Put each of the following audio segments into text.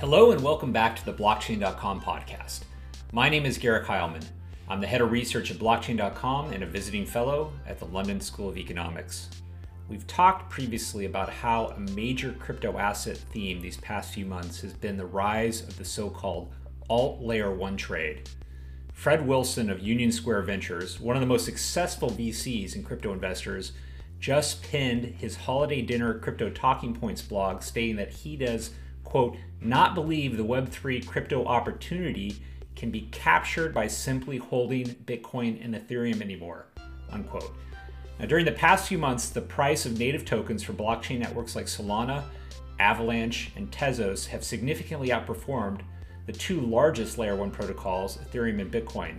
Hello and welcome back to the Blockchain.com podcast. My name is Garrick Hileman. I'm the head of research at Blockchain.com and a visiting fellow at the London School of Economics. We've talked previously about how a major crypto asset theme these past few months has been the rise of the so called alt layer 1 trade. Fred Wilson of Union Square Ventures, one of the most successful VCs and crypto investors, just pinned his holiday dinner crypto talking points blog stating that he does quote, not believe the Web3 crypto opportunity can be captured by simply holding Bitcoin and Ethereum anymore, unquote. Now, during the past few months, the price of native tokens for blockchain networks like Solana, Avalanche, and Tezos have significantly outperformed the two largest layer 1 protocols, Ethereum and Bitcoin.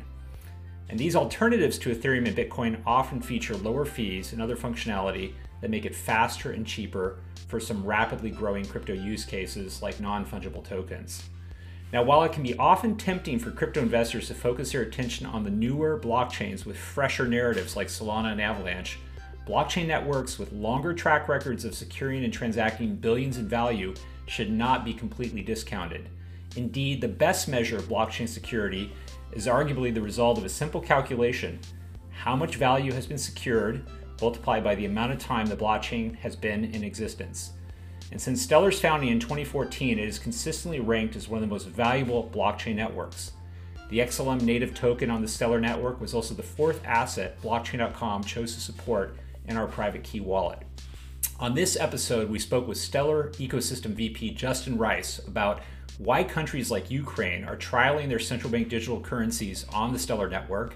And these alternatives to Ethereum and Bitcoin often feature lower fees and other functionality that make it faster and cheaper for some rapidly growing crypto use cases like non fungible tokens. Now, while it can be often tempting for crypto investors to focus their attention on the newer blockchains with fresher narratives like Solana and Avalanche, blockchain networks with longer track records of securing and transacting billions in value should not be completely discounted. Indeed, the best measure of blockchain security is arguably the result of a simple calculation how much value has been secured multiplied by the amount of time the blockchain has been in existence. And since Stellar's founding in 2014, it is consistently ranked as one of the most valuable blockchain networks. The XLM native token on the Stellar network was also the fourth asset blockchain.com chose to support in our private key wallet. On this episode, we spoke with Stellar Ecosystem VP Justin Rice about why countries like Ukraine are trialing their central bank digital currencies on the Stellar network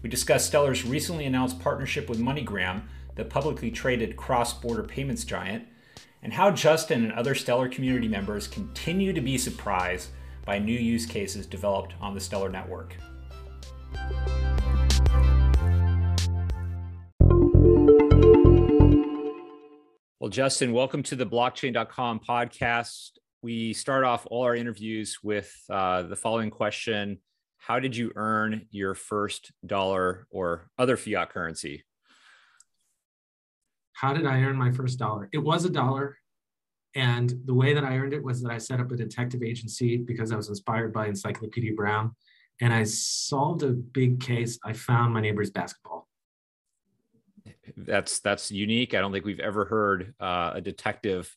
we discussed Stellar's recently announced partnership with MoneyGram, the publicly traded cross border payments giant, and how Justin and other Stellar community members continue to be surprised by new use cases developed on the Stellar network. Well, Justin, welcome to the blockchain.com podcast. We start off all our interviews with uh, the following question how did you earn your first dollar or other fiat currency? How did I earn my first dollar? It was a dollar. And the way that I earned it was that I set up a detective agency because I was inspired by Encyclopedia Brown. And I solved a big case. I found my neighbor's basketball. That's that's unique. I don't think we've ever heard uh, a detective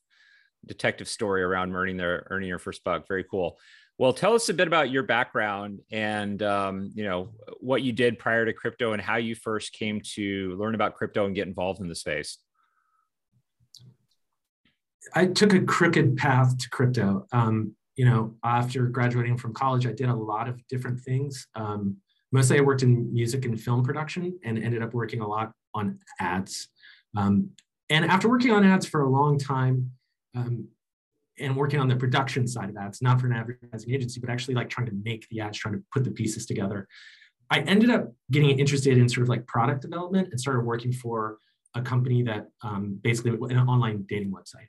detective story around earning their earning your first buck. Very cool. Well, tell us a bit about your background and um, you know what you did prior to crypto and how you first came to learn about crypto and get involved in the space. I took a crooked path to crypto. Um, you know, after graduating from college, I did a lot of different things. Um, mostly, I worked in music and film production, and ended up working a lot on ads. Um, and after working on ads for a long time, um, and working on the production side of ads, not for an advertising agency, but actually like trying to make the ads, trying to put the pieces together. I ended up getting interested in sort of like product development and started working for a company that um, basically an online dating website.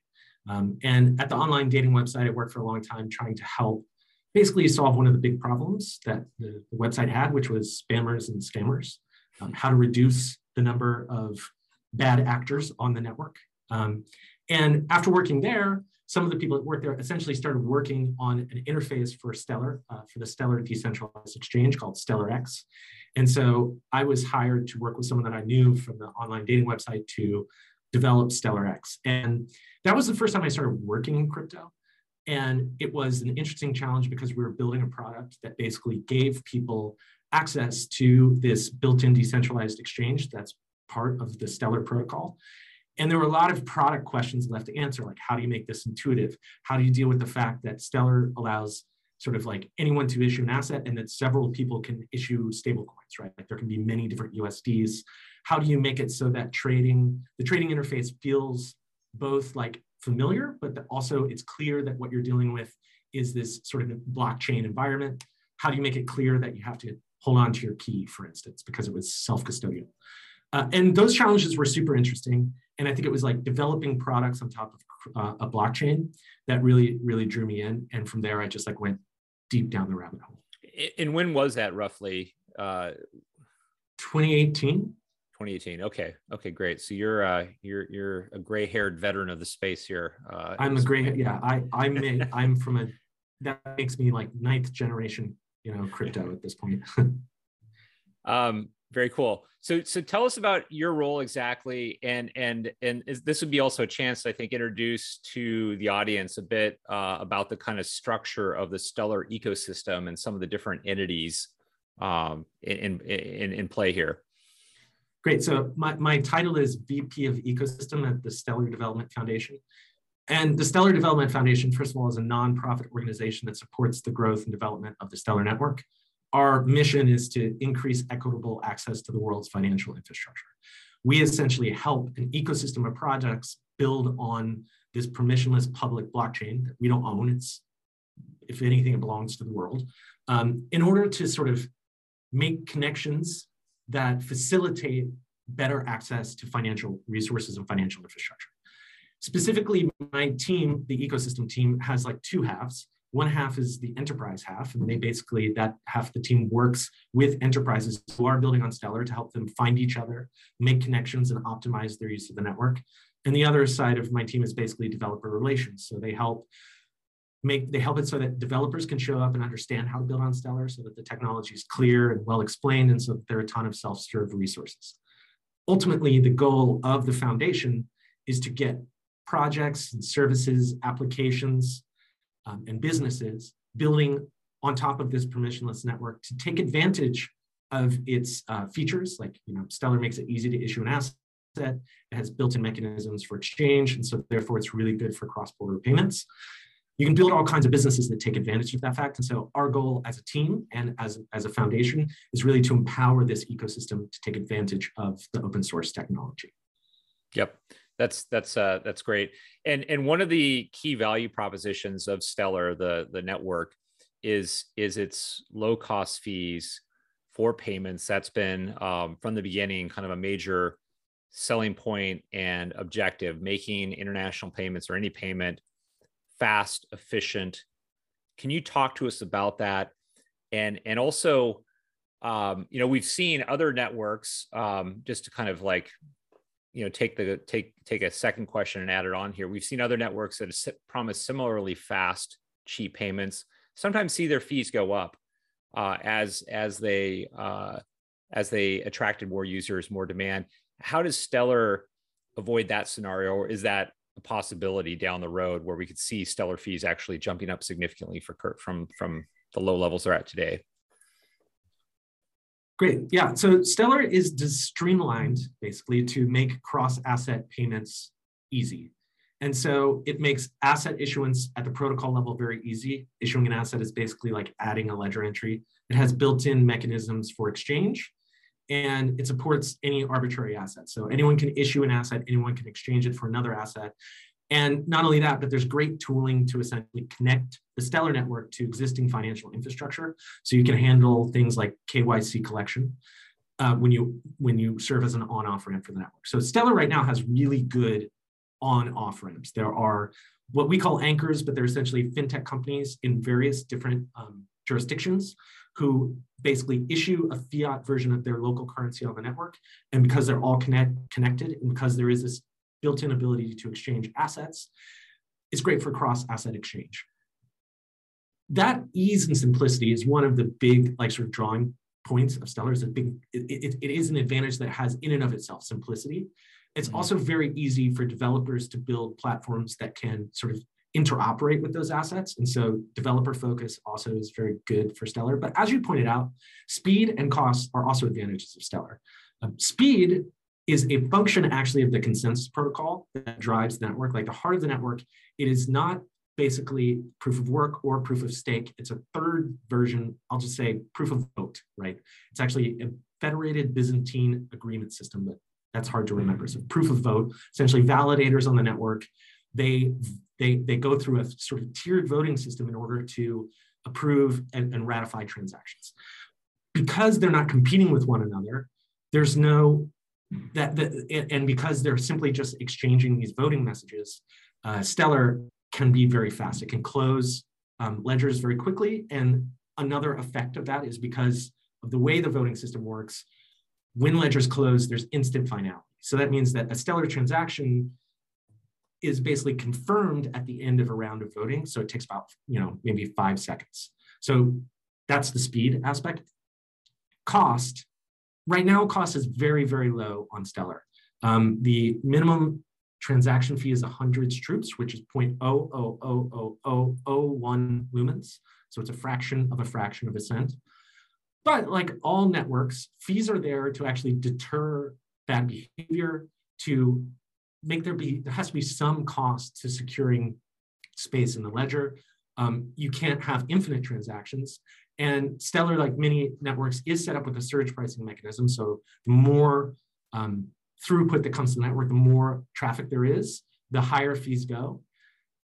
Um, and at the online dating website, I worked for a long time trying to help basically solve one of the big problems that the, the website had, which was spammers and scammers, um, how to reduce the number of bad actors on the network. Um, and after working there, some of the people that worked there essentially started working on an interface for Stellar, uh, for the Stellar decentralized exchange called Stellar X. And so I was hired to work with someone that I knew from the online dating website to develop Stellar X. And that was the first time I started working in crypto. And it was an interesting challenge because we were building a product that basically gave people access to this built-in decentralized exchange that's part of the Stellar protocol. And there were a lot of product questions left to answer, like how do you make this intuitive? How do you deal with the fact that Stellar allows sort of like anyone to issue an asset and that several people can issue stable coins, right? Like there can be many different USDs. How do you make it so that trading, the trading interface feels both like familiar, but also it's clear that what you're dealing with is this sort of blockchain environment. How do you make it clear that you have to hold on to your key, for instance, because it was self-custodial? Uh, and those challenges were super interesting. And I think it was like developing products on top of uh, a blockchain that really, really drew me in. And from there, I just like went deep down the rabbit hole. And when was that roughly? Uh, 2018. 2018. Okay. Okay. Great. So you're uh, you're you're a gray-haired veteran of the space here. Uh, I'm a gray. Yeah. I I'm a, I'm from a that makes me like ninth generation, you know, crypto at this point. um, very cool. So, so tell us about your role exactly, and and and is, this would be also a chance, I think, introduce to the audience a bit uh, about the kind of structure of the Stellar ecosystem and some of the different entities um, in, in in play here. Great. So my, my title is VP of Ecosystem at the Stellar Development Foundation. And the Stellar Development Foundation, first of all, is a nonprofit organization that supports the growth and development of the Stellar Network. Our mission is to increase equitable access to the world's financial infrastructure. We essentially help an ecosystem of projects build on this permissionless public blockchain that we don't own. It's, if anything, it belongs to the world, um, in order to sort of make connections that facilitate better access to financial resources and financial infrastructure. Specifically, my team, the ecosystem team, has like two halves. One half is the enterprise half, and they basically, that half the team works with enterprises who are building on Stellar to help them find each other, make connections, and optimize their use of the network. And the other side of my team is basically developer relations. So they help make they help it so that developers can show up and understand how to build on Stellar so that the technology is clear and well explained and so that there are a ton of self-serve resources. Ultimately, the goal of the foundation is to get projects and services, applications, um, and businesses building on top of this permissionless network to take advantage of its uh, features. Like, you know, Stellar makes it easy to issue an asset. It has built-in mechanisms for exchange, and so therefore it's really good for cross-border payments you can build all kinds of businesses that take advantage of that fact. And so our goal as a team and as, as a foundation is really to empower this ecosystem to take advantage of the open source technology. Yep. That's that's uh, that's great. And and one of the key value propositions of Stellar, the the network, is is its low cost fees for payments. That's been um, from the beginning kind of a major selling point and objective, making international payments or any payment fast, efficient. Can you talk to us about that? And and also, um, you know, we've seen other networks um, just to kind of like, you know, take the take take a second question and add it on here. We've seen other networks that promise similarly fast, cheap payments. Sometimes see their fees go up uh, as as they uh, as they attracted more users, more demand. How does Stellar avoid that scenario, or is that a possibility down the road where we could see stellar fees actually jumping up significantly for from from the low levels they're at today. Great. Yeah. So Stellar is streamlined basically to make cross asset payments easy. And so it makes asset issuance at the protocol level very easy. Issuing an asset is basically like adding a ledger entry. It has built in mechanisms for exchange and it supports any arbitrary asset. So anyone can issue an asset, anyone can exchange it for another asset. And not only that, but there's great tooling to essentially connect the Stellar network to existing financial infrastructure. So you can handle things like KYC collection uh, when you when you serve as an on-off ramp for the network. So Stellar right now has really good on-off ramps. There are what we call anchors, but they're essentially fintech companies in various different um, jurisdictions who basically issue a fiat version of their local currency on the network. And because they're all connect, connected and because there is this built-in ability to exchange assets, it's great for cross-asset exchange. That ease and simplicity is one of the big like sort of drawing points of Stellar. Is a big, it, it, it is an advantage that has in and of itself simplicity. It's mm-hmm. also very easy for developers to build platforms that can sort of interoperate with those assets. And so developer focus also is very good for Stellar. But as you pointed out, speed and cost are also advantages of Stellar. Um, speed is a function actually of the consensus protocol that drives the network. Like the heart of the network, it is not basically proof of work or proof of stake. It's a third version, I'll just say proof of vote, right? It's actually a federated Byzantine agreement system, but that's hard to remember. So proof of vote, essentially validators on the network they they they go through a sort of tiered voting system in order to approve and, and ratify transactions. Because they're not competing with one another, there's no that, that and because they're simply just exchanging these voting messages, uh, Stellar can be very fast. It can close um, ledgers very quickly. And another effect of that is because of the way the voting system works, when ledgers close, there's instant finality. So that means that a Stellar transaction is basically confirmed at the end of a round of voting. So it takes about, you know, maybe five seconds. So that's the speed aspect. Cost, right now, cost is very, very low on Stellar. Um, the minimum transaction fee is 100 stroops, which is 0.0000001 lumens. So it's a fraction of a fraction of a cent. But like all networks, fees are there to actually deter bad behavior, to make there be, there has to be some cost to securing space in the ledger. Um, you can't have infinite transactions. And Stellar, like many networks, is set up with a surge pricing mechanism. So the more um, throughput that comes to the network, the more traffic there is, the higher fees go.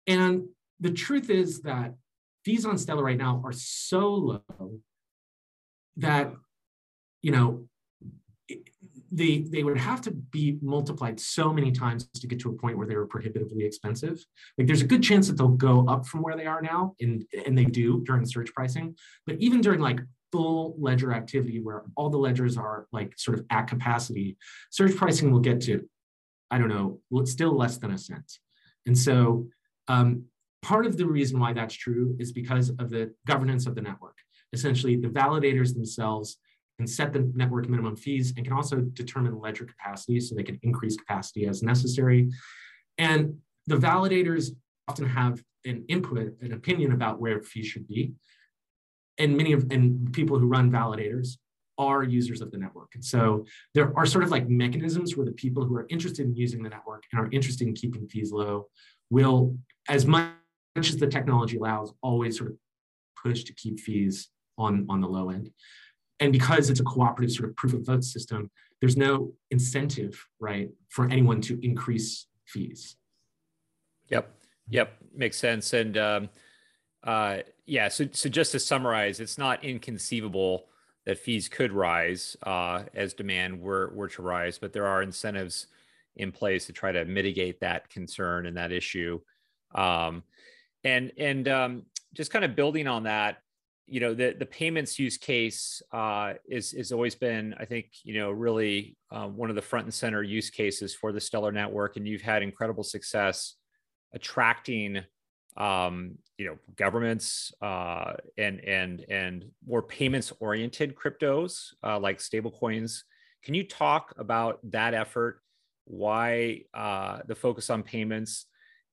And the truth is that fees on Stellar right now are so low that, you know, they, they would have to be multiplied so many times to get to a point where they were prohibitively expensive. Like there's a good chance that they'll go up from where they are now, and, and they do during surge pricing. But even during like full ledger activity where all the ledgers are like sort of at capacity, surge pricing will get to, I don't know, still less than a cent. And so um, part of the reason why that's true is because of the governance of the network. Essentially, the validators themselves can set the network minimum fees and can also determine ledger capacity so they can increase capacity as necessary. And the validators often have an input, an opinion about where fees should be. And many of and people who run validators are users of the network. And so there are sort of like mechanisms where the people who are interested in using the network and are interested in keeping fees low will, as much as the technology allows, always sort of push to keep fees on, on the low end and because it's a cooperative sort of proof of vote system, there's no incentive, right, for anyone to increase fees. Yep. Yep. Makes sense. And um, uh, yeah, so so just to summarize, it's not inconceivable that fees could rise uh, as demand were were to rise, but there are incentives in place to try to mitigate that concern and that issue. Um, and and um, just kind of building on that, you know the the payments use case uh, is is always been I think you know really uh, one of the front and center use cases for the Stellar network, and you've had incredible success attracting um, you know governments uh, and and and more payments oriented cryptos uh, like stablecoins. Can you talk about that effort? Why uh, the focus on payments,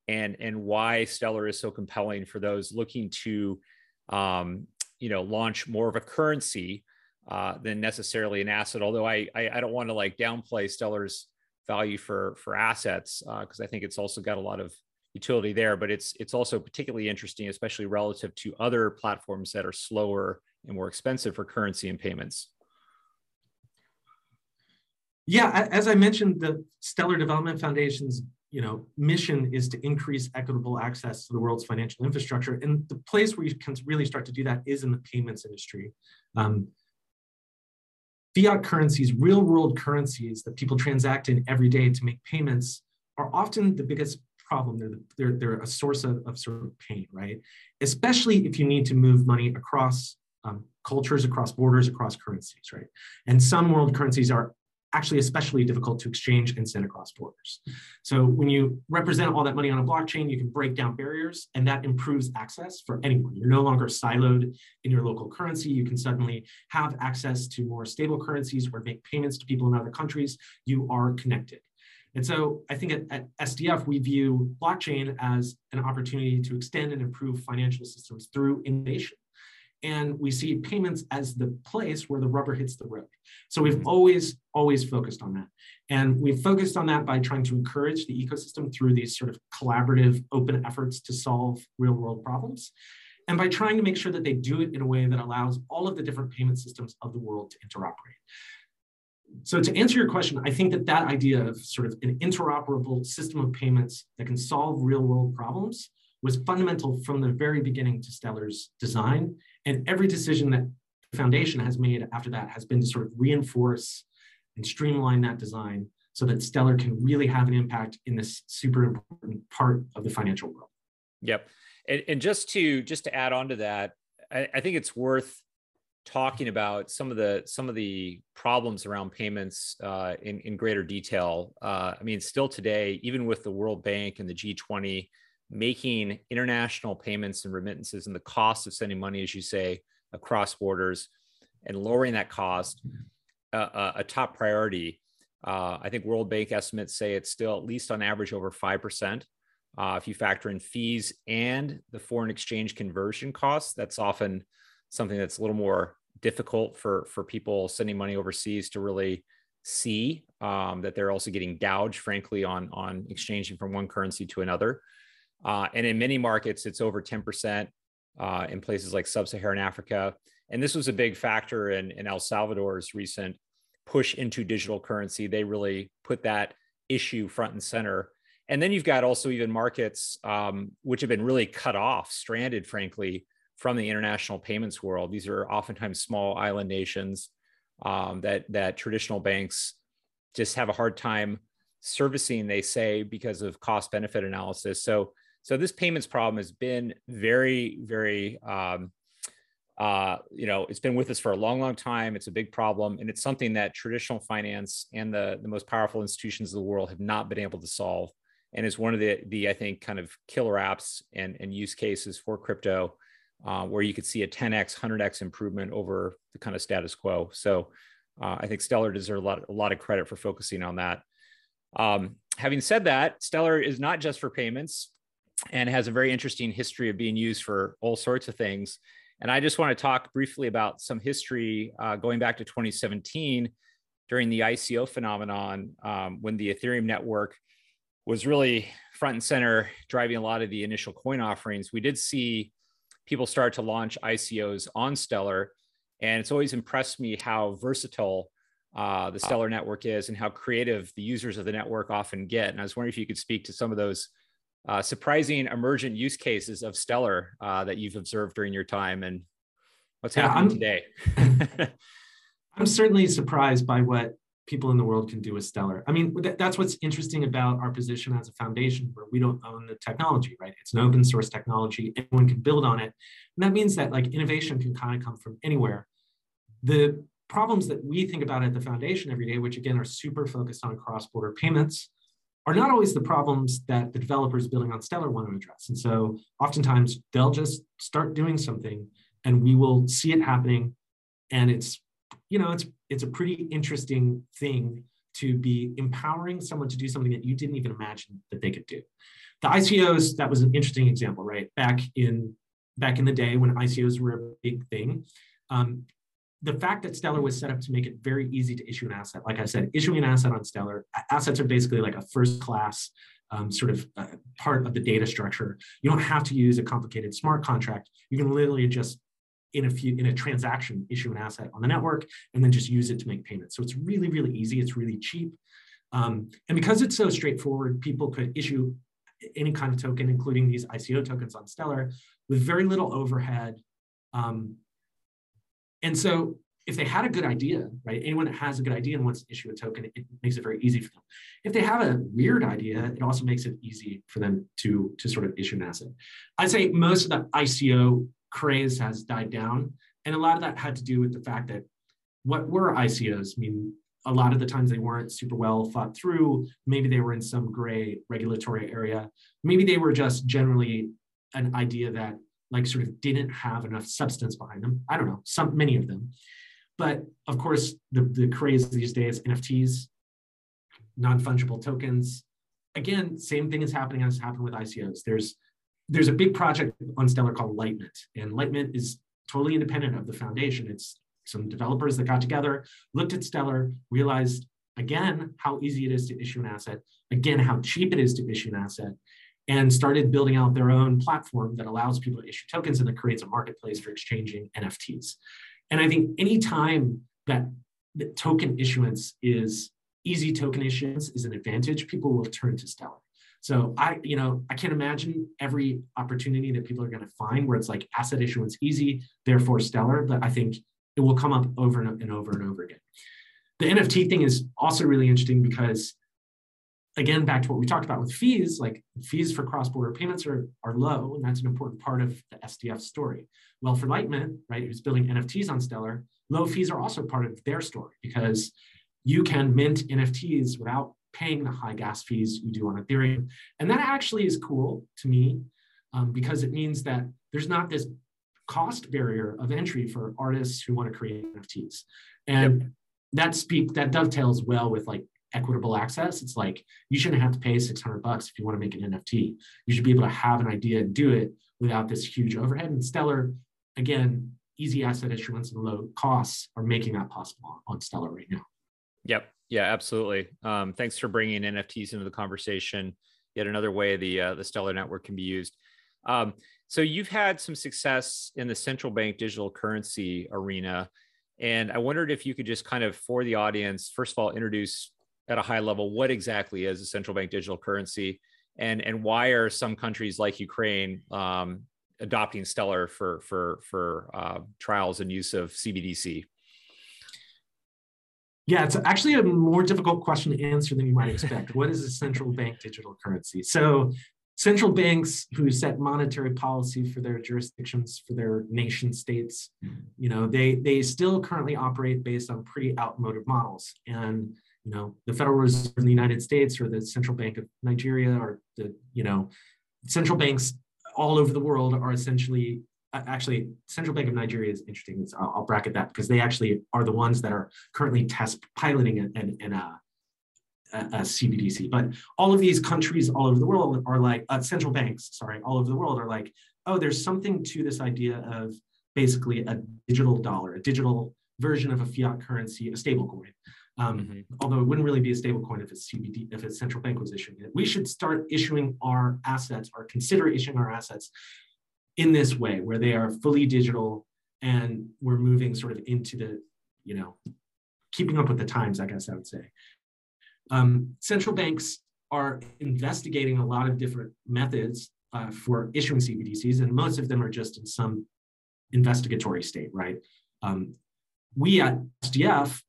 and and why Stellar is so compelling for those looking to um, you know launch more of a currency uh, than necessarily an asset. Although I I, I don't want to like downplay Stellar's value for for assets because uh, I think it's also got a lot of utility there. But it's it's also particularly interesting, especially relative to other platforms that are slower and more expensive for currency and payments. Yeah, as I mentioned, the Stellar Development Foundation's you know, mission is to increase equitable access to the world's financial infrastructure. And the place where you can really start to do that is in the payments industry. Um, fiat currencies, real world currencies that people transact in every day to make payments are often the biggest problem. They're, the, they're, they're a source of, of sort of pain, right? Especially if you need to move money across um, cultures, across borders, across currencies, right? And some world currencies are actually especially difficult to exchange and send across borders. So when you represent all that money on a blockchain, you can break down barriers and that improves access for anyone. You're no longer siloed in your local currency. You can suddenly have access to more stable currencies or make payments to people in other countries. You are connected. And so I think at, at, SDF, we view blockchain as an opportunity to extend and improve financial systems through innovation and we see payments as the place where the rubber hits the road. So we've always, always focused on that. And we've focused on that by trying to encourage the ecosystem through these sort of collaborative, open efforts to solve real world problems. And by trying to make sure that they do it in a way that allows all of the different payment systems of the world to interoperate. So to answer your question, I think that that idea of sort of an interoperable system of payments that can solve real world problems was fundamental from the very beginning to Stellar's design and every decision that the foundation has made after that has been to sort of reinforce and streamline that design so that Stellar can really have an impact in this super important part of the financial world. Yep. And, and just to just to add on to that, I, I think it's worth talking about some of the some of the problems around payments uh, in in greater detail. Uh, I mean, still today, even with the World Bank and the G20 making international payments and remittances and the cost of sending money, as you say, across borders and lowering that cost uh, a top priority. Uh, I think World Bank estimates say it's still at least on average over five percent. Uh, if you factor in fees and the foreign exchange conversion costs, that's often something that's a little more difficult for for people sending money overseas to really see um, that they're also getting gouged, frankly, on on exchanging from one currency to another. Uh, and in many markets, it's over 10% uh, in places like sub-Saharan Africa. And this was a big factor in, in El Salvador's recent push into digital currency. They really put that issue front and center. And then you've got also even markets um, which have been really cut off, stranded, frankly, from the international payments world. These are oftentimes small island nations um, that that traditional banks just have a hard time servicing. They say because of cost benefit analysis. So so this payments problem has been very very um, uh, you know, it's been with us for a long, long time. It's a big problem, and it's something that traditional finance and the the most powerful institutions of the world have not been able to solve. And is one of the the I think kind of killer apps and and use cases for crypto, uh, where you could see a 10x, 100x improvement over the kind of status quo. So uh, I think Stellar deserves a lot a lot of credit for focusing on that. Um, having said that, Stellar is not just for payments and has a very interesting history of being used for all sorts of things. And I just want to talk briefly about some history uh, going back to 2017 during the ICO phenomenon um, when the Ethereum network was really front and center driving a lot of the initial coin offerings. We did see people start to launch ICOs on Stellar. And it's always impressed me how versatile uh, the Stellar network is and how creative the users of the network often get. And I was wondering if you could speak to some of those uh, surprising emergent use cases of Stellar uh, that you've observed during your time and what's yeah, happening I'm, today? I'm certainly surprised by what people in the world can do with Stellar. I mean, th- that's what's interesting about our position as a foundation, where we don't own the technology, right? It's an open source technology, anyone can build on it. And that means that like innovation can kind of come from anywhere. The problems that we think about at the foundation every day, which again are super focused on cross border payments, are not always the problems that the developers building on Stellar want to address. And so oftentimes they'll just start doing something and we will see it happening. And it's, you know, it's it's a pretty interesting thing to be empowering someone to do something that you didn't even imagine that they could do. The ICOs, that was an interesting example, right? Back in back in the day when ICOs were a big thing. Um, the fact that Stellar was set up to make it very easy to issue an asset, like I said, issuing an asset on Stellar, assets are basically like a first class um, sort of uh, part of the data structure. You don't have to use a complicated smart contract. You can literally just in a few in a transaction issue an asset on the network and then just use it to make payments. So it's really really easy. It's really cheap, um, and because it's so straightforward, people could issue any kind of token, including these ICO tokens on Stellar, with very little overhead. Um, and so if they had a good idea, right, anyone that has a good idea and wants to issue a token, it makes it very easy for them. If they have a weird idea, it also makes it easy for them to, to sort of issue an asset. I'd say most of the ICO craze has died down. And a lot of that had to do with the fact that what were ICOs? I mean, a lot of the times they weren't super well thought through. Maybe they were in some gray regulatory area. Maybe they were just generally an idea that like sort of didn't have enough substance behind them. I don't know, some many of them. But of course, the, the craze these days, NFTs, non-fungible tokens. Again, same thing is happening as happened with ICOs. There's there's a big project on Stellar called Litemint, and Litemint is totally independent of the foundation. It's some developers that got together, looked at Stellar, realized again how easy it is to issue an asset, again how cheap it is to issue an asset, and started building out their own platform that allows people to issue tokens and that creates a marketplace for exchanging NFTs. And I think anytime that, that token issuance is easy token issuance is an advantage, people will turn to Stellar. So I, you know, I can't imagine every opportunity that people are going to find where it's like asset issuance easy, therefore Stellar, but I think it will come up over and over and over again. The NFT thing is also really interesting because again, back to what we talked about with fees, like fees for cross-border payments are, are low, and that's an important part of the SDF story. Well, for Litemint, right, who's building NFTs on Stellar, low fees are also part of their story because you can mint NFTs without paying the high gas fees you do on Ethereum. And that actually is cool to me um, because it means that there's not this cost barrier of entry for artists who want to create NFTs. And yep. that speak that dovetails well with like equitable access. It's like you shouldn't have to pay 600 bucks if you want to make an NFT. You should be able to have an idea and do it without this huge overhead. And Stellar, again, easy asset issuance and low costs are making that possible on Stellar right now. Yep. Yeah, absolutely. Um, thanks for bringing NFTs into the conversation. Yet another way the uh, the Stellar network can be used. Um, so you've had some success in the central bank digital currency arena, and I wondered if you could just kind of, for the audience, first of all, introduce at a high level what exactly is a central bank digital currency, and and why are some countries like Ukraine um, adopting Stellar for for for uh, trials and use of CBDC? Yeah, it's actually a more difficult question to answer than you might expect. what is a central bank digital currency? So central banks who set monetary policy for their jurisdictions for their nation states you know they they still currently operate based on pretty outmoded models and you know the federal reserve in the united states or the central bank of nigeria or the you know central banks all over the world are essentially actually central bank of nigeria is interesting i'll, I'll bracket that because they actually are the ones that are currently test piloting an, an, uh, a, a, CBDC. But all of these countries all over the world are like uh, central banks, sorry, all over the world are like, oh, there's something to this idea of basically a digital dollar, a digital version of a fiat currency, a stable coin. Um, mm-hmm. Although it wouldn't really be a stable coin if it's CBD, if it's central bank was issuing it. We should start issuing our assets or consider issuing our assets in this way, where they are fully digital and we're moving sort of into the, you know, keeping up with the times, I guess I would say. Um, central banks are investigating a lot of different methods uh, for issuing CBDCs, and most of them are just in some investigatory state, right? Um, we at SDF,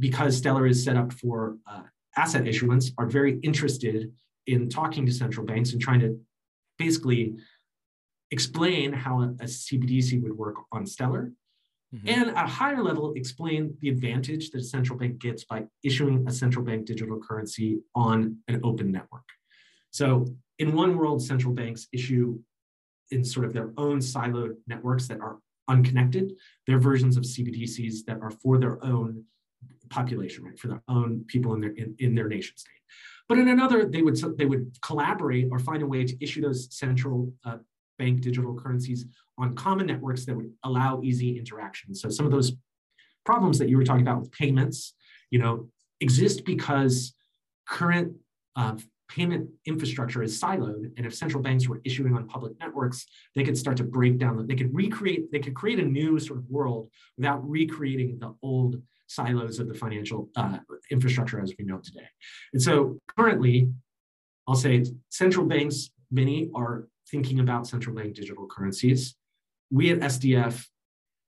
because Stellar is set up for uh, asset issuance, are very interested in talking to central banks and trying to basically explain how a, a CBDC would work on Stellar Mm-hmm. And at a higher level, explain the advantage that a central bank gets by issuing a central bank digital currency on an open network. So, in one world, central banks issue in sort of their own siloed networks that are unconnected. They're versions of CBDCs that are for their own population, right, for their own people in their in, in their nation state. But in another, they would they would collaborate or find a way to issue those central uh, bank digital currencies on common networks that would allow easy interaction. So some of those problems that you were talking about with payments, you know, exist because current uh, payment infrastructure is siloed. And if central banks were issuing on public networks, they could start to break down, they could recreate, they could create a new sort of world without recreating the old silos of the financial uh, infrastructure as we know today. And so currently, I'll say central banks, many are thinking about central bank digital currencies we at SDF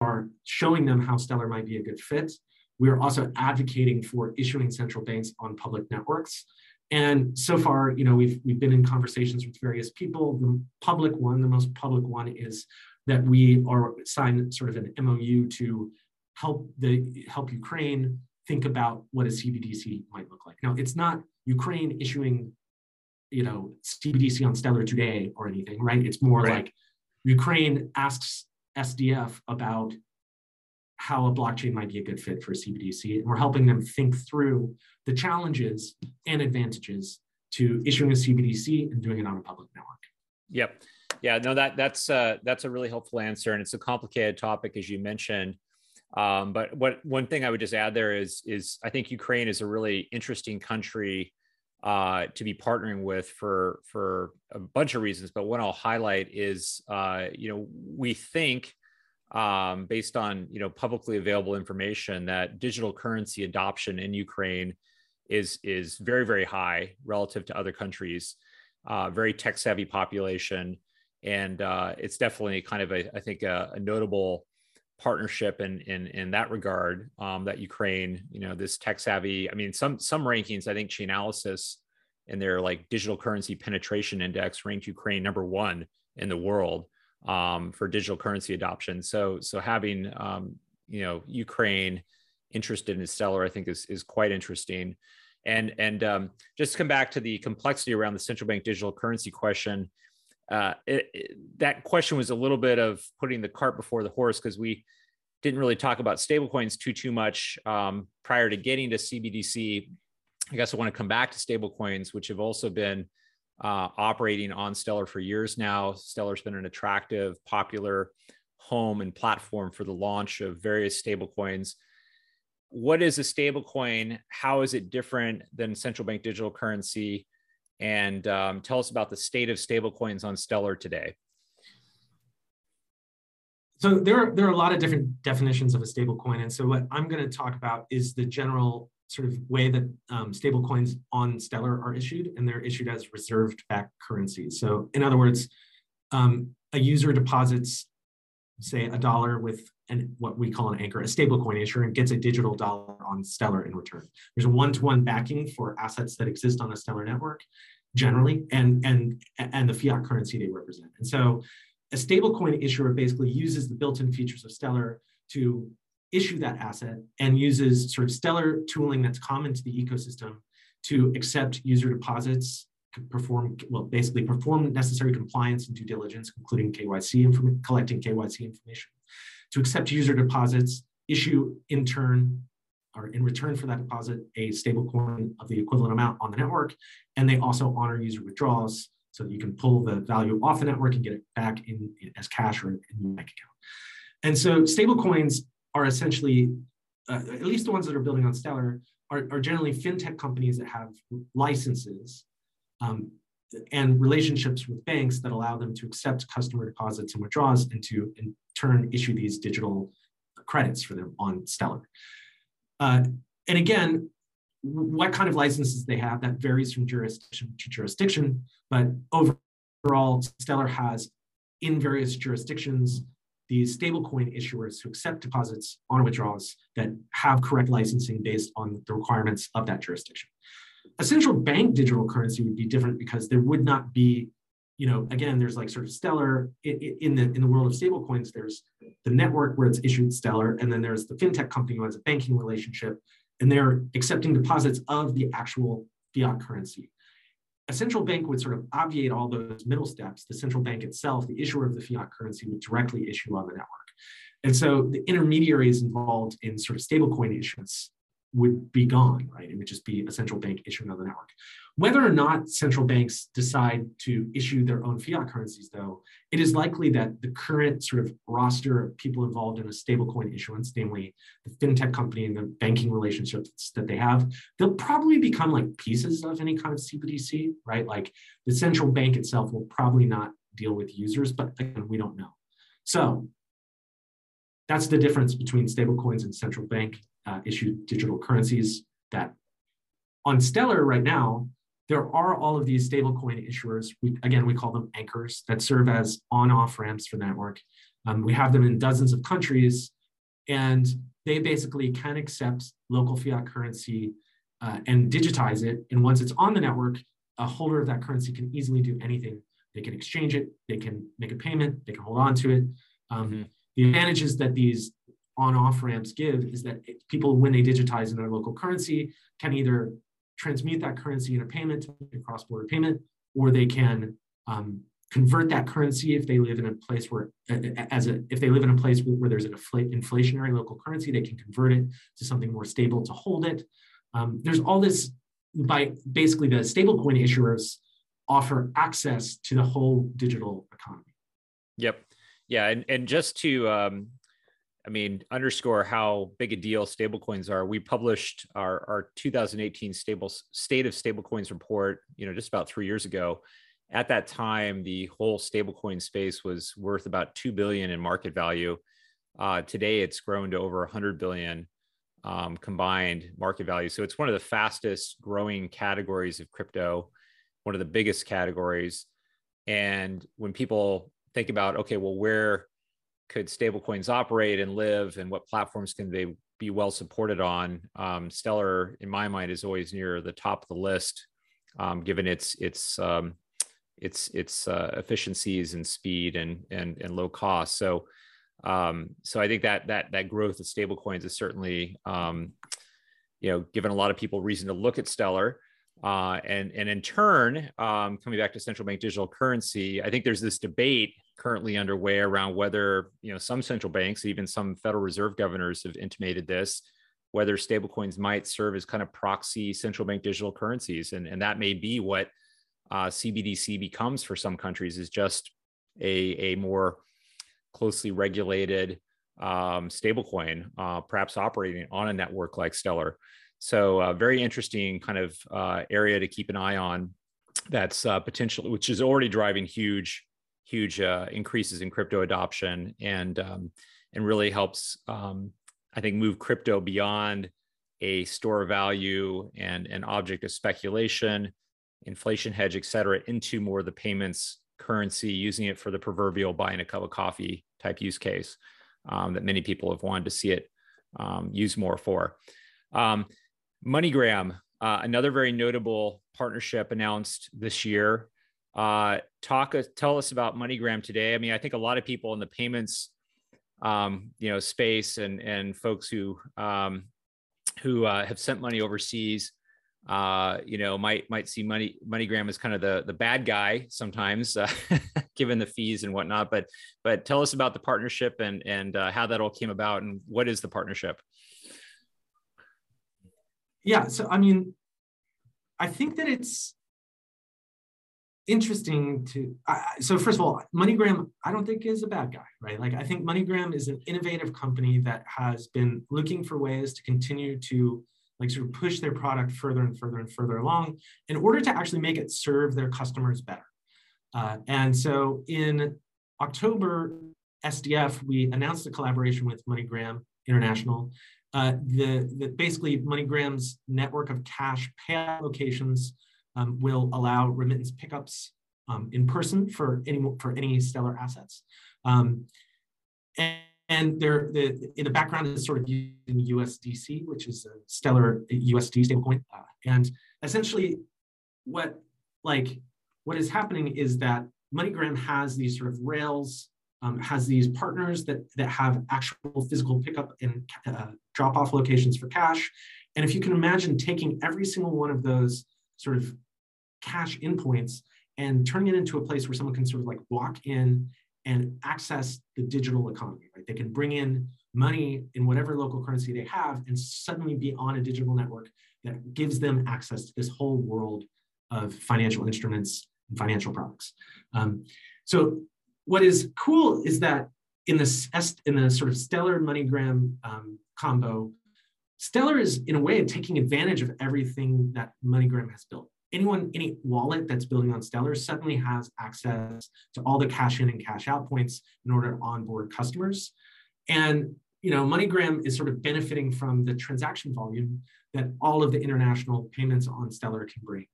are showing them how Stellar might be a good fit. We're also advocating for issuing central banks on public networks. And so far, you know, we've, we've been in conversations with various people. The public one, the most public one is that we are signed sort of an MOU to help the help Ukraine think about what a CBDC might look like. Now, it's not Ukraine issuing, you know, CBDC on Stellar today or anything, right? It's more right. like Ukraine asks SDF about how a blockchain might be a good fit for CBDC. And we're helping them think through the challenges and advantages to issuing a CBDC and doing it on a public network. Yep. Yeah, no, that that's uh, that's a really helpful answer, and it's a complicated topic as you mentioned. Um, but what one thing I would just add there is is I think Ukraine is a really interesting country uh, to be partnering with for for a bunch of reasons. But one I'll highlight is uh, you know we think um, based on you know publicly available information that digital currency adoption in Ukraine is is very very high relative to other countries. Uh, very tech savvy population, and uh, it's definitely kind of a I think a, a notable partnership in in in that regard um, that Ukraine, you know, this tech savvy. I mean, some some rankings. I think Chainalysis in their like digital currency penetration index ranked Ukraine number one in the world um, for digital currency adoption. So so having um, you know Ukraine interested in Stellar, I think is is quite interesting. And and um, just to come back to the complexity around the central bank digital currency question. Uh, it, that question was a little bit of putting the cart before the horse because we didn't really talk about stablecoins too too much um, prior to getting to CBDC. I guess I want to come back to stablecoins, which have also been uh, operating on Stellar for years now. Stellar's been an attractive, popular home and platform for the launch of various stablecoins. What is a stablecoin? How is it different than central bank digital currency? And um, tell us about the state of stablecoins on Stellar today. So there are, there are a lot of different definitions of a stablecoin. And so what I'm going to talk about is the general sort of way that um, stable coins on Stellar are issued, and they're issued as reserved backed currencies. So, in other words, um, a user deposits, say, a dollar with an, what we call an anchor, a stable coin issuer, and gets a digital dollar on Stellar in return. There's a one-to-one backing for assets that exist on a Stellar network, generally, and and and the fiat currency they represent. And so, a stablecoin issuer basically uses the built-in features of Stellar to issue that asset and uses sort of stellar tooling that's common to the ecosystem to accept user deposits, perform, well, basically perform necessary compliance and due diligence, including KYC, inform- collecting KYC information, to accept user deposits, issue in turn or in return for that deposit a stable coin of the equivalent amount on the network. And they also honor user withdrawals so that you can pull the value off the network and get it back in, in as cash or in your bank account. And so stable coins are essentially, uh, at least the ones that are building on Stellar, are, are generally fintech companies that have licenses um, and relationships with banks that allow them to accept customer deposits and withdrawals and to in turn issue these digital credits for them on Stellar. Uh, and again, what kind of licenses they have that varies from jurisdiction to jurisdiction, but overall, Stellar has in various jurisdictions these stablecoin issuers who accept deposits on withdrawals that have correct licensing based on the requirements of that jurisdiction. A central bank digital currency would be different because there would not be, you know, again, there's like sort of stellar in the in the world of stablecoins. There's the network where it's issued stellar, and then there's the fintech company who has a banking relationship, and they're accepting deposits of the actual fiat currency a central bank would sort of obviate all those middle steps. The central bank itself, the issuer of the fiat currency, would directly issue on the network. And so the intermediaries involved in sort of stablecoin issuance would be gone, right? It would just be a central bank issuing on the network. Whether or not central banks decide to issue their own fiat currencies, though, it is likely that the current sort of roster of people involved in a stablecoin issuance, namely the fintech company and the banking relationships that they have, they'll probably become like pieces of any kind of CBDC, right? Like the central bank itself will probably not deal with users, but again, we don't know. So that's the difference between stablecoins and central bank uh, issued digital currencies that on Stellar right now, there are all of these stablecoin issuers. We, again, we call them anchors that serve as on-off ramps for the network. Um, we have them in dozens of countries, and they basically can accept local fiat currency uh, and digitize it. And once it's on the network, a holder of that currency can easily do anything. They can exchange it, they can make a payment, they can hold on to it. Um, mm-hmm. The advantages that these on-off ramps give is that people, when they digitize in their local currency, can either transmute that currency in a payment, a cross-border payment, or they can um, convert that currency if they live in a place where, as a, if they live in a place where, there's an inflationary local currency, they can convert it to something more stable to hold it. Um, there's all this by basically the stablecoin issuers offer access to the whole digital economy. Yep. Yeah, and and just to um, I mean, underscore how big a deal stablecoins are. We published our, our 2018 stable state of stablecoins report, you know, just about three years ago. At that time, the whole stablecoin space was worth about two billion in market value. Uh, today, it's grown to over 100 billion um, combined market value. So it's one of the fastest growing categories of crypto, one of the biggest categories. And when people think about, okay, well, where could stablecoins operate and live and what platforms can they be well supported on um, stellar in my mind is always near the top of the list um, given its its um, its its uh, efficiencies and speed and and and low cost. So um, so I think that that that growth of stablecoins is certainly um, you know given a lot of people reason to look at Stellar. Uh, and and in turn, um, coming back to central bank digital currency, I think there's this debate currently underway around whether you know some central banks, even some Federal Reserve governors, have intimated this, whether stablecoins might serve as kind of proxy central bank digital currencies, and and that may be what uh, CBDC becomes for some countries is just a a more closely regulated um, stablecoin, uh, perhaps operating on a network like Stellar. So, uh, very interesting kind of uh, area to keep an eye on. That's uh, potentially, which is already driving huge, huge uh, increases in crypto adoption, and um, and really helps, um, I think, move crypto beyond a store of value and an object of speculation, inflation hedge, et cetera, into more of the payments currency, using it for the proverbial buying a cup of coffee type use case um, that many people have wanted to see it um, used more for. Um, MoneyGram, uh, another very notable partnership announced this year. Uh, talk, tell us about MoneyGram today. I mean, I think a lot of people in the payments, um, you know, space and and folks who um, who uh, have sent money overseas, uh, you know, might might see money MoneyGram as kind of the the bad guy sometimes, uh, given the fees and whatnot. But but tell us about the partnership and and uh, how that all came about and what is the partnership yeah, so I mean, I think that it's interesting to so first of all moneygram i don't think is a bad guy right? Like i think moneygram is an innovative company that has been looking for ways to continue to like sort of push their product further and further and further along in order to actually make it serve their customers better. Uh, and so in october sdf we announced a collaboration with moneygram international. Uh, the, the, basically MoneyGram's network of cash payout locations um, will allow remittance pickups um, in person for any for any stellar assets. Um, and, and there, the, in the background is sort of using USDC, which is a stellar USD stablecoin. Uh, and essentially, what like what is happening is that MoneyGram has these sort of rails um, has these partners that, that have actual physical pickup and uh, drop off locations for cash. And if you can imagine taking every single one of those sort of cash endpoints and turning it into a place where someone can sort of like walk in and access the digital economy, right? They can bring in money in whatever local currency they have and suddenly be on a digital network that gives them access to this whole world of financial instruments and financial products. Um, so what is cool is that in the in the sort of Stellar MoneyGram um, combo, Stellar is in a way taking advantage of everything that MoneyGram has built. Anyone, any wallet that's building on Stellar suddenly has access to all the cash in and cash out points in order to onboard customers. And you know, MoneyGram is sort of benefiting from the transaction volume that all of the international payments on Stellar can bring.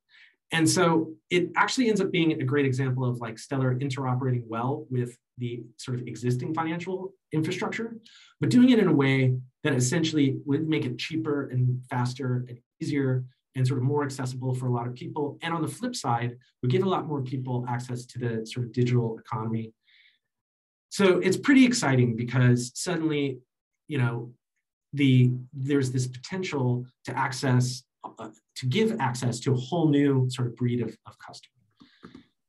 And so it actually ends up being a great example of like Stellar interoperating well with the sort of existing financial infrastructure, but doing it in a way that essentially would make it cheaper and faster and easier and sort of more accessible for a lot of people. And on the flip side, would give a lot more people access to the sort of digital economy. So it's pretty exciting because suddenly, you know, the there's this potential to access uh, to give access to a whole new sort of breed of, of customer.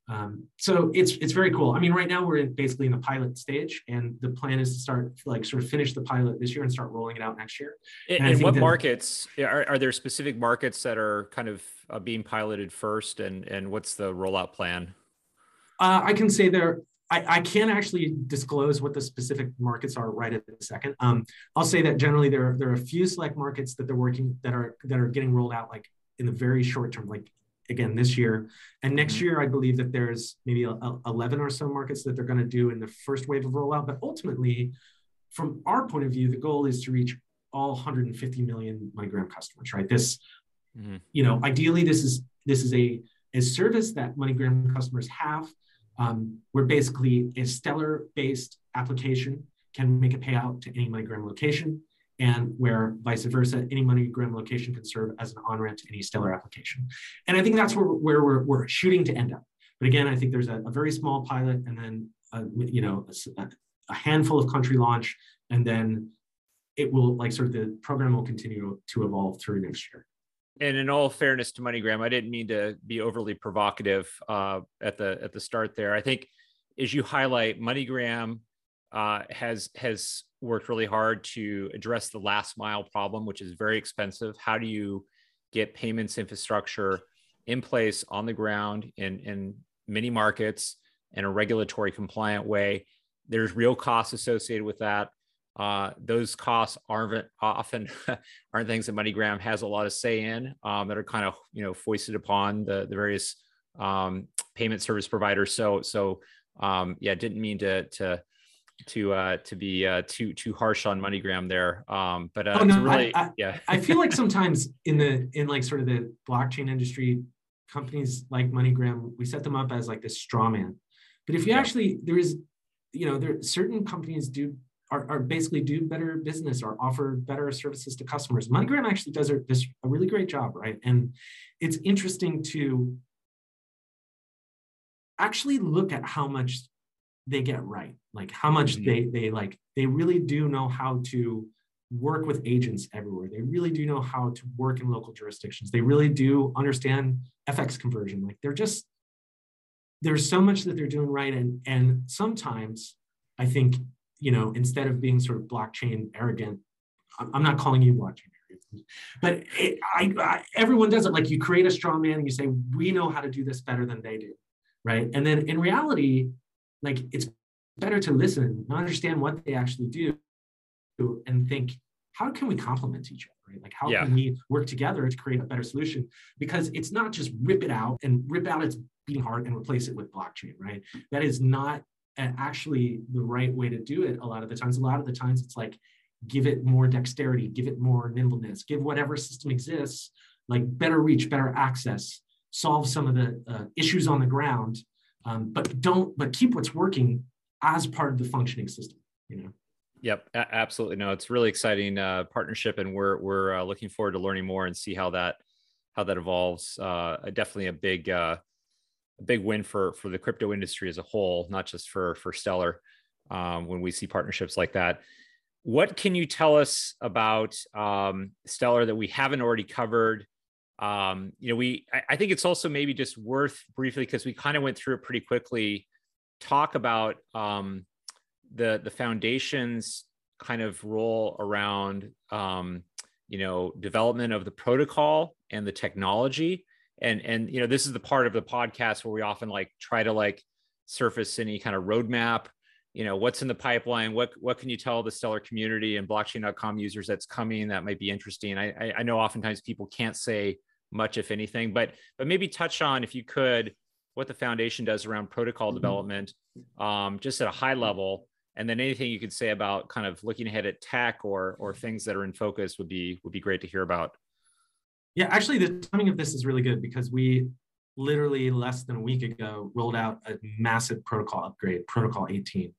Um, so it's it's very cool. I mean, right now we're in, basically in the pilot stage, and the plan is to start like sort of finish the pilot this year and start rolling it out next year. And, and what that, markets are, are there specific markets that are kind of uh, being piloted first, and and what's the rollout plan? Uh, I can say there I, I can't actually disclose what the specific markets are right at the second. Um, I'll say that generally there, there are a few select markets that they're working that are that are getting rolled out like in the very short term, like again this year. And next mm-hmm. year, I believe that there's maybe a, a 11 or so markets that they're going to do in the first wave of rollout. But ultimately, from our point of view, the goal is to reach all 150 million MoneyGram customers. Right? This, mm-hmm. you know, ideally, this is this is a a service that MoneyGram customers have um, where basically a stellar based application can make a payout to any MoneyGram location. and where vice versa, any MoneyGram location can serve as an on-ramp to any Stellar application. And I think that's where, where we're, we're shooting to end up. But again, I think there's a, a very small pilot and then, a, you know, a, a handful of country launch, and then it will like sort of the program will continue to evolve through next year. And in all fairness to MoneyGram, I didn't mean to be overly provocative uh, at the at the start there. I think as you highlight, MoneyGram uh, has has worked really hard to address the last mile problem, which is very expensive. How do you get payments infrastructure in place on the ground in, in many markets in a regulatory compliant way? There's real costs associated with that. Uh, those costs aren't often aren't things that MoneyGram has a lot of say in um, that are kind of you know foisted upon the, the various um, payment service providers. So so um, yeah, didn't mean to to to uh to be uh too too harsh on MoneyGram there. Um, but uh, oh, no, really, I, I, yeah. I feel like sometimes in the in like sort of the blockchain industry, companies like MoneyGram, we set them up as like this straw man. But if you yeah. actually there is, you know, there certain companies do are, are basically do better business or offer better services to customers. MoneyGram actually does a, this a really great job, right? And it's interesting to actually look at how much they get right like how much mm-hmm. they they like they really do know how to work with agents everywhere they really do know how to work in local jurisdictions they really do understand fx conversion like they're just there's so much that they're doing right and and sometimes i think you know instead of being sort of blockchain arrogant i'm not calling you blockchain arrogant but it, I, I, everyone does it. Like you create a strong man and you say we know how to do this better than they do right? And then in reality like it's better to listen and understand what they actually do and think how can we complement each other right? Like how yeah. can we work together to create a better solution? Because it's not just rip it out and rip out its beating heart and replace it with blockchain right? That is not actually the right way to do it a lot of the times a lot of the times it's like give it more dexterity give it more nimbleness give whatever system exists like better reach better access solve some of the uh, issues on the ground um, but don't but keep what's working as part of the functioning system you know Yep, absolutely. No, it's really exciting uh, partnership, and we're we're uh, looking forward to learning more and see how that how that evolves. Uh, definitely a big uh, a big win for for the crypto industry as a whole, not just for for Stellar. Um, when we see partnerships like that, what can you tell us about um, Stellar that we haven't already covered? um, you know, we I, I, think it's also maybe just worth briefly because we kind of went through it pretty quickly. Talk about um, the the foundation's kind of role around um, you know development of the protocol and the technology, and and you know this is the part of the podcast where we often like try to like surface any kind of roadmap you know what's in the pipeline what what can you tell the stellar community and blockchain.com users that's coming that might be interesting I, I know oftentimes people can't say much, if anything. But but maybe touch on, if you could, what the foundation does around protocol mm-hmm. development, um, just at a high level, and then anything you could say about kind of looking ahead at tech or or things that are in focus would be would be great to hear about. Yeah, actually, the timing of this is really good because we literally less than a week ago rolled out a massive protocol upgrade, Protocol 18.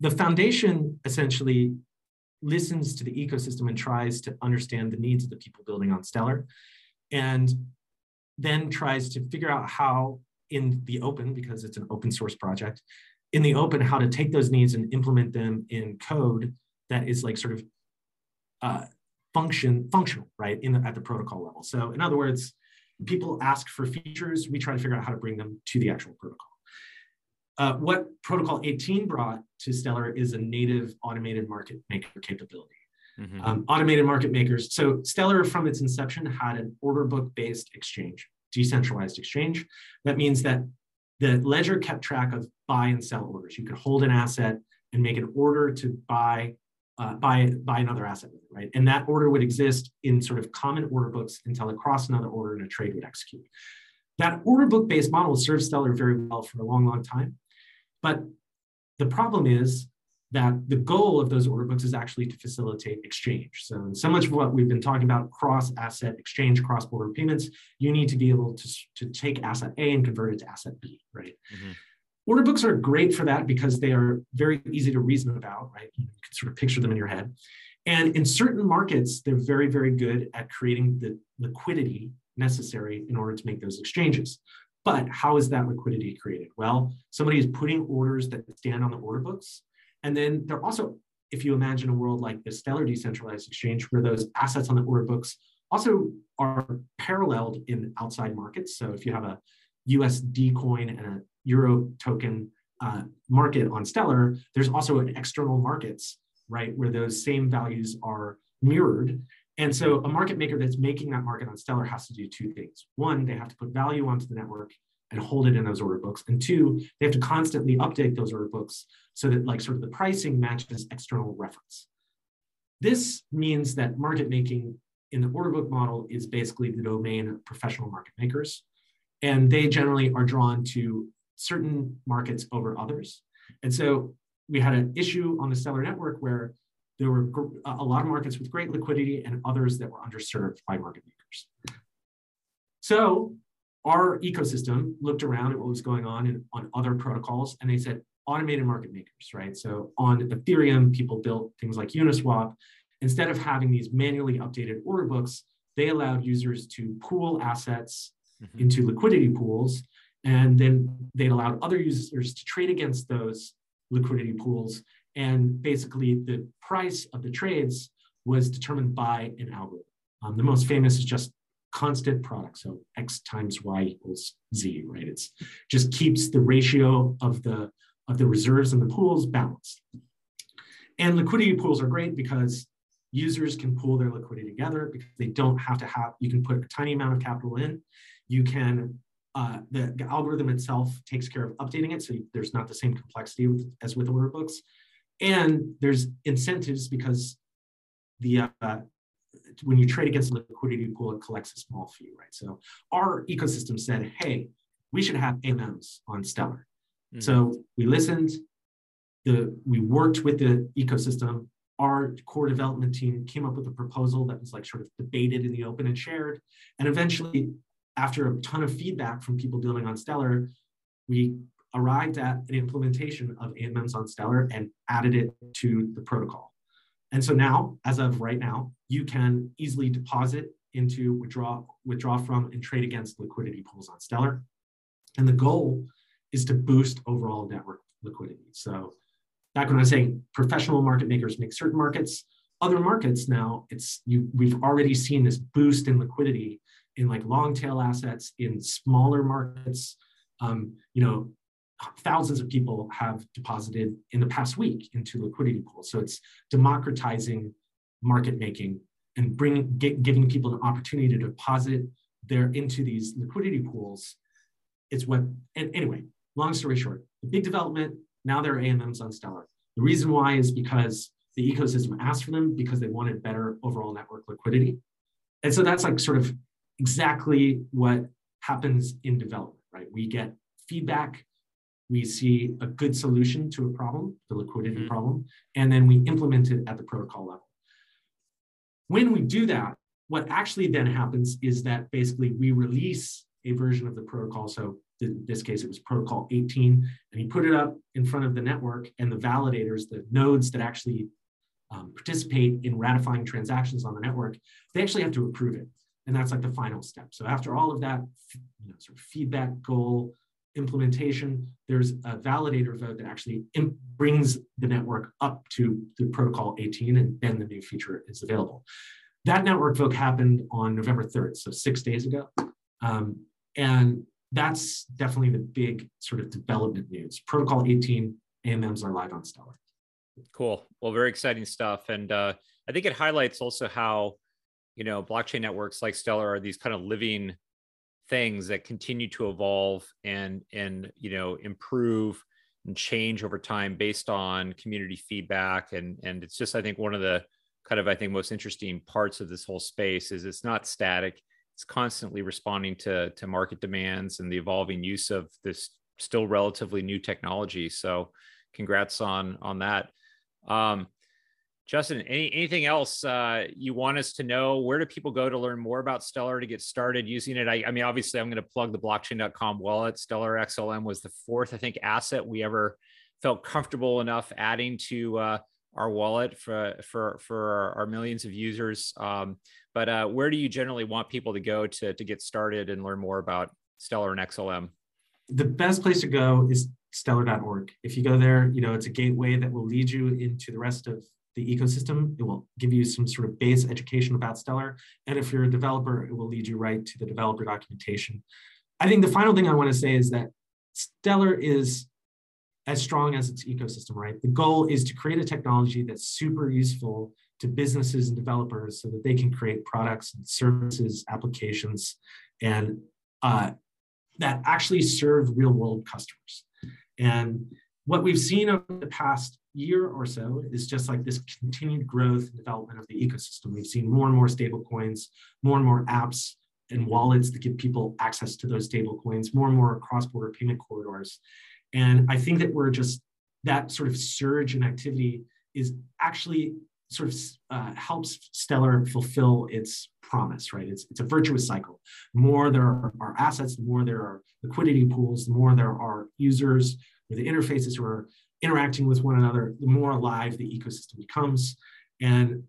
The foundation essentially listens to the ecosystem and tries to understand the needs of the people building on Stellar and then tries to figure out how in the open, because it's an open source project, in the open, how to take those needs and implement them in code that is like sort of uh, function functional, right, in the, at the protocol level. So in other words, people ask for features, we try to figure out how to bring them to the actual protocol. Uh, what Protocol 18 brought to Stellar is a native automated market maker capability. Mm-hmm. Um, automated market makers. So Stellar, from its inception, had an order book based exchange, decentralized exchange. That means that the ledger kept track of buy and sell orders. You could hold an asset and make an order to buy uh, buy buy another asset, right? And that order would exist in sort of common order books until it crossed another order and a trade would execute. That order book based model served Stellar very well for a long, long time. But the problem is that the goal of those order books is actually to facilitate exchange. So, so much of what we've been talking about cross asset exchange, cross border payments, you need to be able to, to take asset A and convert it to asset B, right? Mm-hmm. Order books are great for that because they are very easy to reason about, right? You can sort of picture them in your head. And in certain markets, they're very, very good at creating the liquidity necessary in order to make those exchanges. But how is that liquidity created? Well, somebody is putting orders that stand on the order books. And then they're also, if you imagine a world like the Stellar Decentralized Exchange, where those assets on the order books also are paralleled in outside markets. So if you have a USD coin and a Euro token uh, market on Stellar, there's also an external markets, right, where those same values are mirrored. And so a market maker that's making that market on Stellar has to do two things. One, they have to put value onto the network and hold it in those order books. And two, they have to constantly update those order books so that like sort of the pricing matches external reference. This means that market making in the order book model is basically the domain of professional market makers. And they generally are drawn to certain markets over others. And so we had an issue on the Stellar network where there were a lot of markets with great liquidity and others that were underserved by market makers. So our ecosystem looked around at what was going on in, on other protocols and they said automated market makers, right? So on Ethereum, people built things like Uniswap. Instead of having these manually updated order books, they allowed users to pool assets mm-hmm. into liquidity pools. And then they allowed other users to trade against those liquidity pools and basically, the price of the trades was determined by an algorithm. Um, the most famous is just constant product. So X times Y equals Z, right? It's just keeps the ratio of the, of the reserves and the pools balanced. And liquidity pools are great because users can pool their liquidity together because they don't have to have, you can put a tiny amount of capital in. You can, uh, the, the algorithm itself takes care of updating it. So there's not the same complexity with, as with order books. And there's incentives because the uh, when you trade against a liquidity pool, it collects a small fee, right? So our ecosystem said, hey, we should have AMMs on Stellar. Mm-hmm. So we listened, the we worked with the ecosystem. Our core development team came up with a proposal that was like sort of debated in the open and shared. And eventually, after a ton of feedback from people building on Stellar, we arrived at an implementation of AMMs on Stellar and added it to the protocol. And so now, as of right now, you can easily deposit into withdraw, withdraw from and trade against liquidity pools on Stellar. And the goal is to boost overall network liquidity. So back when I was saying professional market makers make certain markets, other markets now, it's you we've already seen this boost in liquidity in like long tail assets in smaller markets. Um, you know, thousands of people have deposited in the past week into liquidity pools. So it's democratizing market making and bringing get, giving people an opportunity to deposit their into these liquidity pools. It's what and anyway. Long story short, the big development now there are AMMs on Stellar. The reason why is because the ecosystem asked for them because they wanted better overall network liquidity. And so that's like sort of exactly what happens in development, right? We get feedback we see a good solution to a problem, the liquidity mm-hmm. problem, and then we implement it at the protocol level. When we do that, what actually then happens is that basically we release a version of the protocol. So in this case, it was protocol 18, and you put it up in front of the network and the validators, the nodes that actually um, participate in ratifying transactions on the network, they actually have to approve it. And that's like the final step. So after all of that you know, sort of feedback goal, implementation, there's a validator vote that actually brings the network up to the protocol 18 and then the new feature is available. That network vote happened on November 3rd, so six days ago. Um, and that's definitely the big sort of development news. Protocol 18 AMMs are live on Stellar. Cool. Well, very exciting stuff. And uh, I think it highlights also how, you know, blockchain networks like Stellar are these kind of living things that continue to evolve and and you know improve and change over time based on community feedback. And and it's just i think one of the kind of i think most interesting parts of this whole space is it's not static. It's constantly responding to to market demands and the evolving use of this still relatively new technology. So congrats on on that. Um, Justin, any, anything else uh, you want us to know? Where do people go to learn more about Stellar to get started using it? I, I mean, obviously, I'm going to plug the blockchain.com wallet. Stellar XLM was the fourth, I think, asset we ever felt comfortable enough adding to uh, our wallet for for for our millions of users. Um, but uh, where do you generally want people to go to to get started and learn more about Stellar and XLM? The best place to go is stellar.org. If you go there, you know it's a gateway that will lead you into the rest of the ecosystem. It will give you some sort of base education about Stellar. And if you're a developer, it will lead you right to the developer documentation. I think the final thing I want to say is that Stellar is as strong as its ecosystem, right? The goal is to create a technology that's super useful to businesses and developers so that they can create products and services, applications, and uh, that actually serve real world customers. And what we've seen over the past year or so is just like this continued growth and development of the ecosystem. We've seen more and more stable coins, more and more apps and wallets that give people access to those stable coins, more and more cross-border payment corridors. And I think that we're just that sort of surge in activity is actually sort of uh, helps Stellar fulfill its promise, right? It's, it's a virtuous cycle. The more there are, are assets, the more there are liquidity pools, the more there are users or the interfaces who are interacting with one another, the more alive the ecosystem becomes. And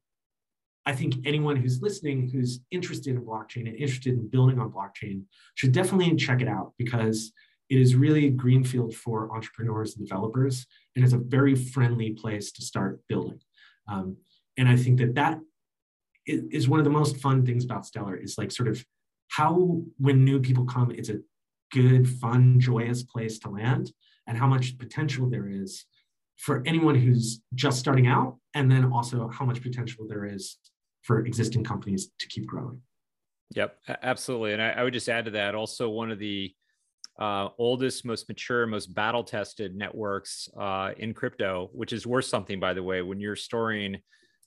I think anyone who's listening who's interested in blockchain and interested in building on blockchain should definitely check it out because it is really a greenfield for entrepreneurs and developers, and it's a very friendly place to start building. Um, and I think that that is one of the most fun things about Stellar is like sort of how when new people come, it's a good, fun, joyous place to land and how much potential there is for anyone who's just starting out, and then also how much potential there is for existing companies to keep growing. Yep, absolutely. And I, I would just add to that also one of the uh, oldest, most mature, most battle tested networks uh, in crypto, which is worth something, by the way, when you're storing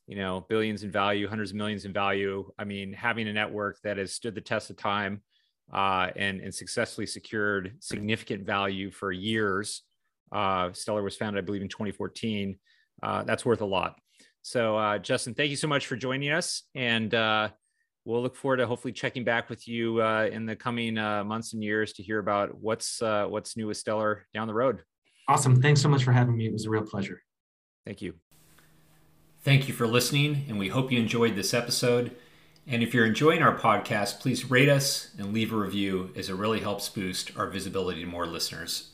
you know billions in value hundreds of millions in value i mean having a network that has stood the test of time uh, and, and successfully secured significant value for years. Uh, Stellar was founded, I believe, in 2014. Uh, that's worth a lot. So, uh, Justin, thank you so much for joining us. And uh, we'll look forward to hopefully checking back with you uh, in the coming months and years to hear about what's what's new with Stellar down the road. Awesome. Thanks so much for having me. It was a real pleasure. Thank you. Thank you for listening, and we hope you enjoyed this episode. And if you're enjoying our podcast, please rate us and leave a review as it really helps boost our visibility to more listeners.